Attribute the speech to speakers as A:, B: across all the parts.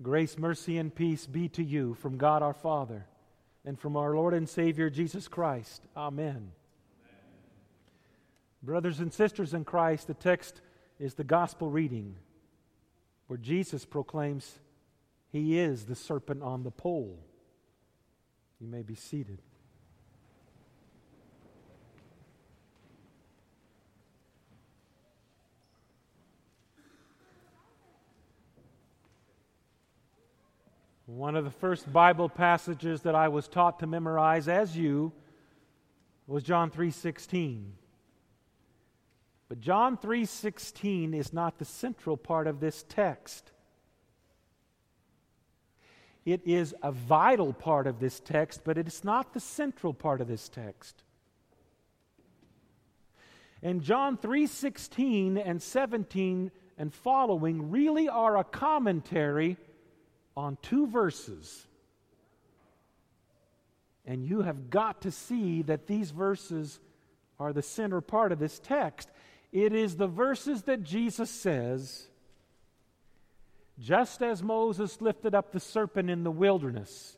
A: Grace, mercy, and peace be to you from God our Father and from our Lord and Savior Jesus Christ. Amen. Amen. Brothers and sisters in Christ, the text is the gospel reading where Jesus proclaims he is the serpent on the pole. You may be seated. One of the first Bible passages that I was taught to memorize as you was John 3:16. But John 3:16 is not the central part of this text. It is a vital part of this text, but it is not the central part of this text. And John 3:16 and 17 and following really are a commentary on two verses. And you have got to see that these verses are the center part of this text. It is the verses that Jesus says, just as Moses lifted up the serpent in the wilderness,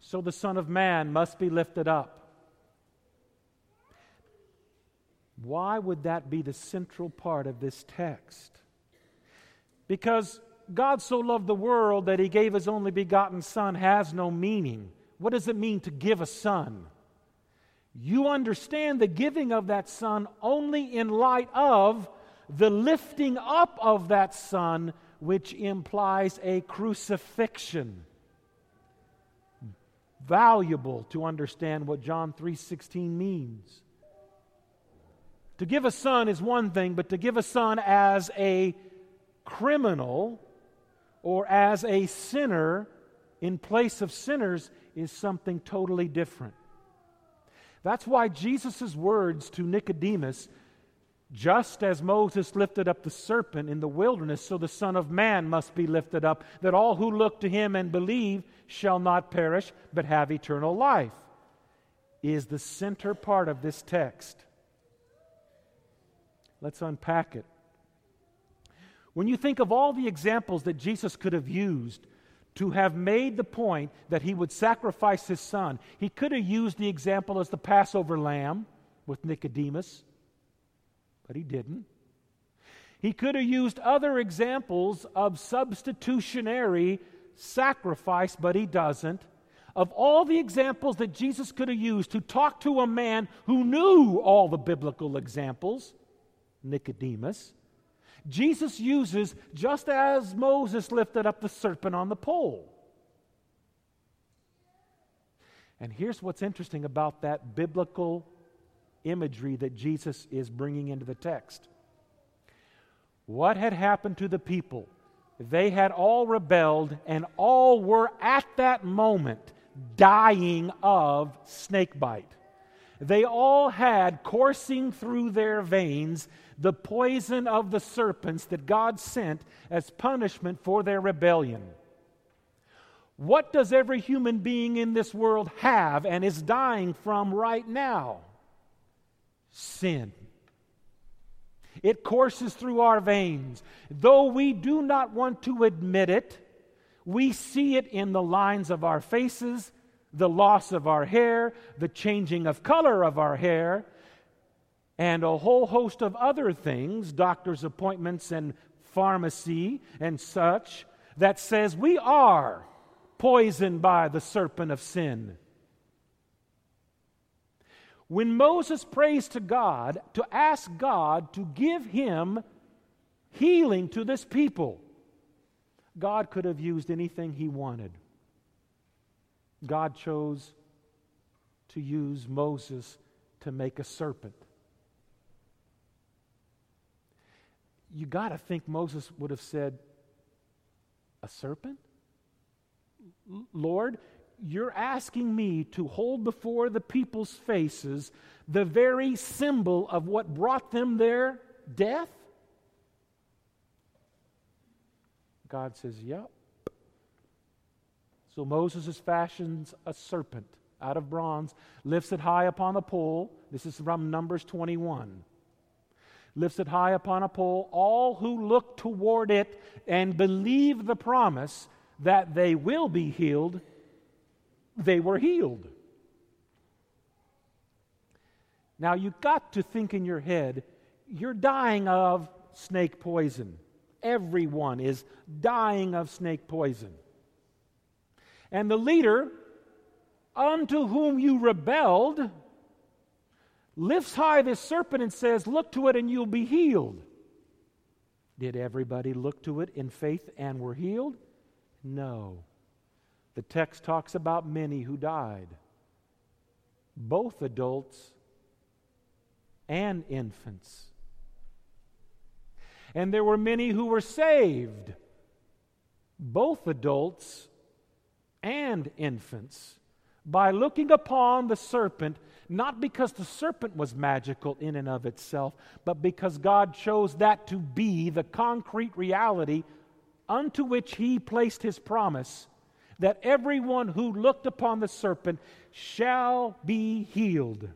A: so the Son of Man must be lifted up. Why would that be the central part of this text? Because God so loved the world that he gave his only begotten Son has no meaning. What does it mean to give a son? You understand the giving of that son only in light of the lifting up of that son, which implies a crucifixion. Valuable to understand what John 3:16 means. To give a son is one thing, but to give a son as a criminal or as a sinner in place of sinners is something totally different. That's why Jesus' words to Nicodemus, just as Moses lifted up the serpent in the wilderness, so the Son of Man must be lifted up, that all who look to him and believe shall not perish, but have eternal life, is the center part of this text. Let's unpack it. When you think of all the examples that Jesus could have used to have made the point that he would sacrifice his son, he could have used the example as the Passover lamb with Nicodemus, but he didn't. He could have used other examples of substitutionary sacrifice, but he doesn't. Of all the examples that Jesus could have used to talk to a man who knew all the biblical examples, Nicodemus, Jesus uses just as Moses lifted up the serpent on the pole. And here's what's interesting about that biblical imagery that Jesus is bringing into the text. What had happened to the people? They had all rebelled, and all were at that moment dying of snakebite. They all had coursing through their veins the poison of the serpents that God sent as punishment for their rebellion. What does every human being in this world have and is dying from right now? Sin. It courses through our veins. Though we do not want to admit it, we see it in the lines of our faces, the loss of our hair, the changing of color of our hair, and a whole host of other things, doctor's appointments and pharmacy and such, that says we are poisoned by the serpent of sin. When Moses prays to God to ask God to give him healing to this people, God could have used anything he wanted. God chose to use Moses to make a serpent. You got to think Moses would have said, A serpent? Lord, you're asking me to hold before the people's faces the very symbol of what brought them their death? God says, Yep. So Moses fashions a serpent out of bronze, lifts it high upon a pole. This is from Numbers 21 lifts it high upon a pole. All who look toward it and believe the promise, that they will be healed, they were healed. Now you've got to think in your head, you're dying of snake poison. Everyone is dying of snake poison. And the leader, unto whom you rebelled, lifts high this serpent and says, Look to it and you'll be healed. Did everybody look to it in faith and were healed? No. The text talks about many who died, both adults and infants. And there were many who were saved, both adults and infants, by looking upon the serpent, not because the serpent was magical in and of itself, but because God chose that to be the concrete reality unto which He placed His promise that everyone who looked upon the serpent shall be healed.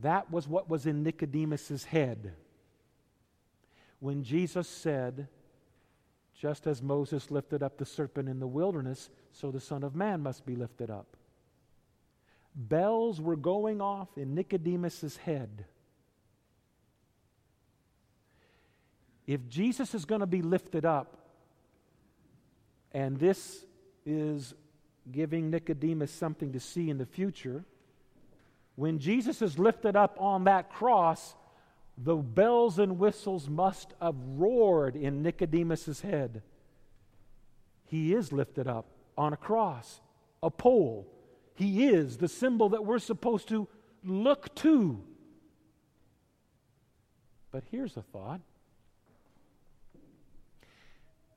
A: That was what was in Nicodemus's head when Jesus said, just as Moses lifted up the serpent in the wilderness, so the Son of Man must be lifted up. Bells were going off in Nicodemus's head. If Jesus is going to be lifted up, and this is giving Nicodemus something to see in the future, when Jesus is lifted up on that cross, the bells and whistles must have roared in Nicodemus's head. He is lifted up on a cross, a pole. He is the symbol that we're supposed to look to. But here's a thought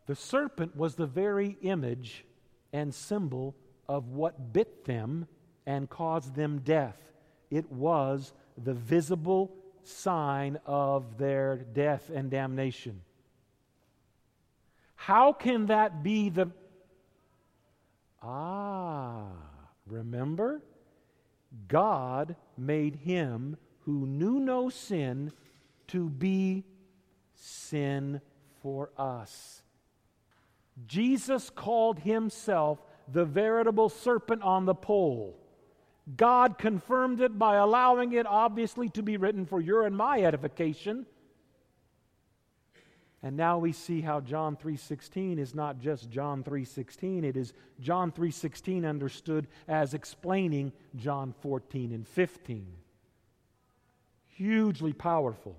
A: the serpent was the very image and symbol of what bit them and caused them death. It was the visible sign of their death and damnation. How can that be the. Ah, remember? God made him who knew no sin to be sin for us. Jesus called himself the veritable serpent on the pole. God confirmed it by allowing it obviously to be written for your and my edification. And now we see how John 3:16 is not just John 3:16, it is John 3:16 understood as explaining John 14 and 15. Hugely powerful.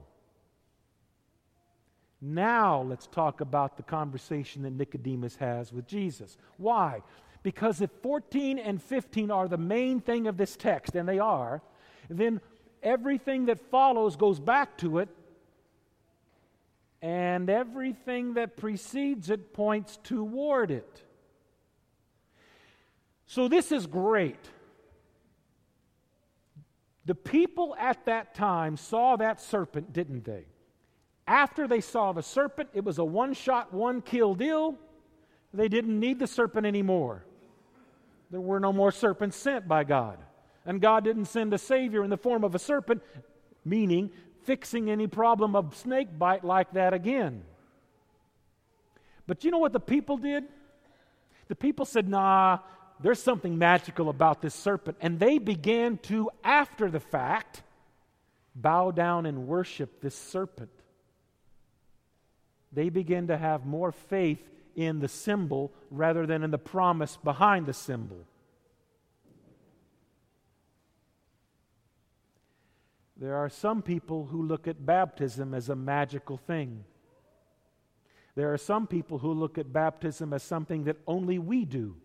A: Now let's talk about the conversation that Nicodemus has with Jesus. Why? Because if 14 and 15 are the main thing of this text, and they are, then everything that follows goes back to it, and everything that precedes it points toward it. So this is great. The people at that time saw that serpent, didn't they? After they saw the serpent, it was a one shot, one kill deal. They didn't need the serpent anymore. There were no more serpents sent by God. And God didn't send a Savior in the form of a serpent, meaning fixing any problem of snake bite like that again. But you know what the people did? The people said, nah, there's something magical about this serpent. And they began to, after the fact, bow down and worship this serpent. They began to have more faith in the symbol rather than in the promise behind the symbol. There are some people who look at baptism as a magical thing. There are some people who look at baptism as something that only we do.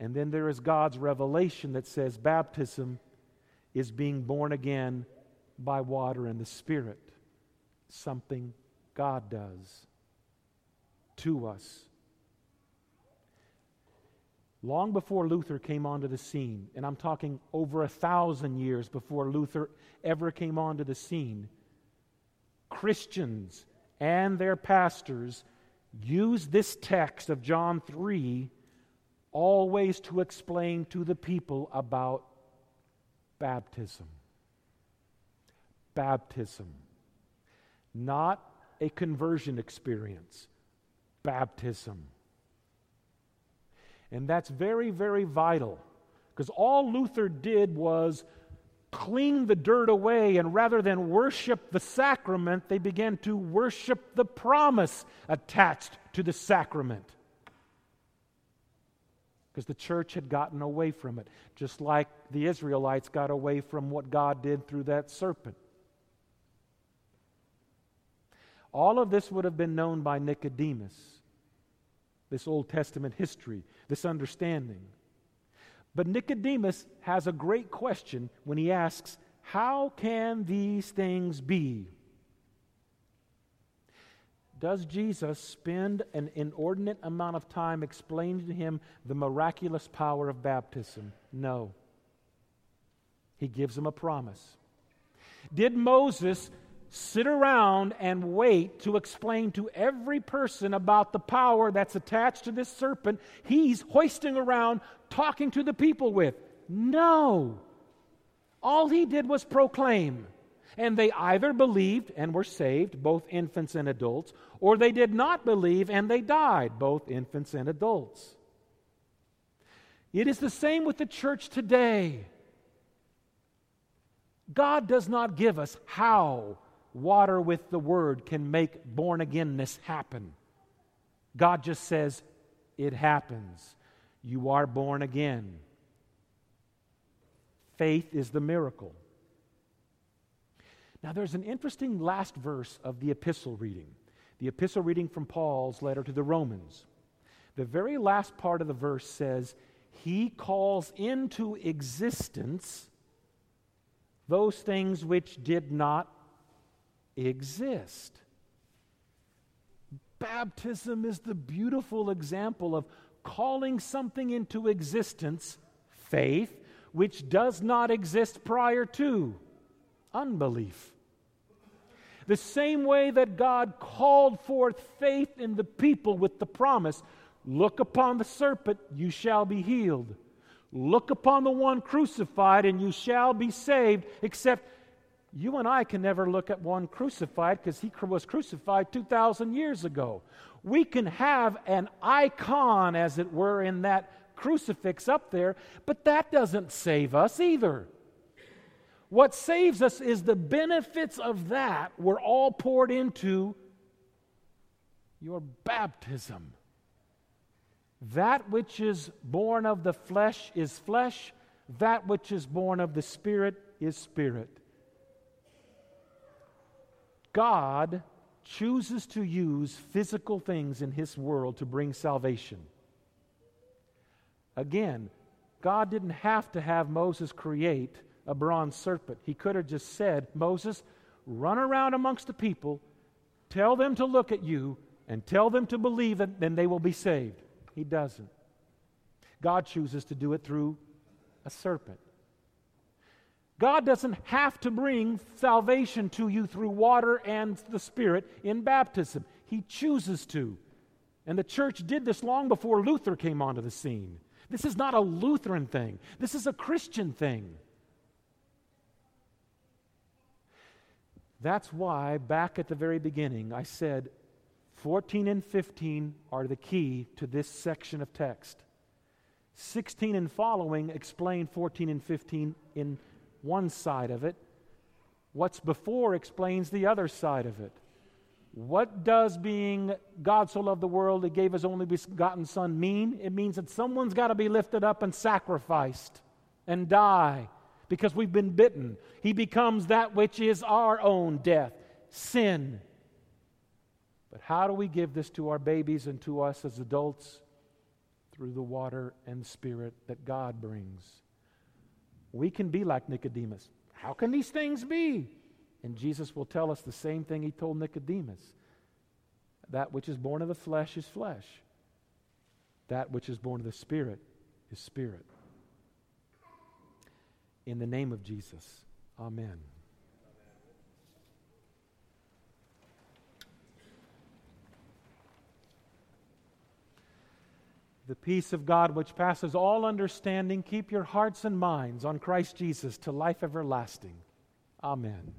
A: And then there is God's revelation that says baptism is being born again by water and the Spirit, something God does to us. Long before Luther came onto the scene, and I'm talking over a thousand years before Luther ever came onto the scene, Christians and their pastors used this text of John 3 always to explain to the people about baptism. Baptism. Not a conversion experience baptism. And that's very, very vital because all Luther did was clean the dirt away, and rather than worship the sacrament, they began to worship the promise attached to the sacrament. Because the church had gotten away from it, just like the Israelites got away from what God did through that serpent. All of this would have been known by Nicodemus, this Old Testament history, this understanding. But Nicodemus has a great question when he asks, How can these things be? Does Jesus spend an inordinate amount of time explaining to him the miraculous power of baptism? No. He gives him a promise. Did Moses sit around and wait to explain to every person about the power that's attached to this serpent he's hoisting around talking to the people with. No. All he did was proclaim. And they either believed and were saved, both infants and adults, or they did not believe and they died, both infants and adults. It is the same with the church today. God does not give us how water with the word can make born againness happen. God just says, it happens. You are born again. Faith is the miracle. Now, there's an interesting last verse of the epistle reading, the epistle reading from Paul's letter to the Romans. The very last part of the verse says, He calls into existence those things which did not exist. Baptism is the beautiful example of calling something into existence, faith, which does not exist prior to unbelief. The same way that God called forth faith in the people with the promise look upon the serpent, you shall be healed. Look upon the one crucified, and you shall be saved, except you and I can never look at one crucified because he was crucified 2,000 years ago. We can have an icon, as it were, in that crucifix up there, but that doesn't save us either. What saves us is the benefits of that were all poured into your baptism. That which is born of the flesh is flesh, that which is born of the Spirit is spirit. God chooses to use physical things in His world to bring salvation. Again, God didn't have to have Moses create a bronze serpent. He could have just said, Moses, run around amongst the people, tell them to look at you, and tell them to believe it, then they will be saved. He doesn't. God chooses to do it through a serpent. God doesn't have to bring salvation to you through water and the Spirit in baptism. He chooses to. And the church did this long before Luther came onto the scene. This is not a Lutheran thing, this is a Christian thing. That's why, back at the very beginning, I said 14 and 15 are the key to this section of text. 16 and following explain 14 and 15 in one side of it. What's before explains the other side of it. What does being God so loved the world he gave his only begotten Son mean? It means that someone's got to be lifted up and sacrificed and die because we've been bitten. He becomes that which is our own death, sin. But how do we give this to our babies and to us as adults? Through the water and spirit that God brings. We can be like Nicodemus. How can these things be? And Jesus will tell us the same thing he told Nicodemus that which is born of the flesh is flesh, that which is born of the Spirit is spirit. In the name of Jesus, amen. The peace of God, which passes all understanding, keep your hearts and minds on Christ Jesus to life everlasting. Amen.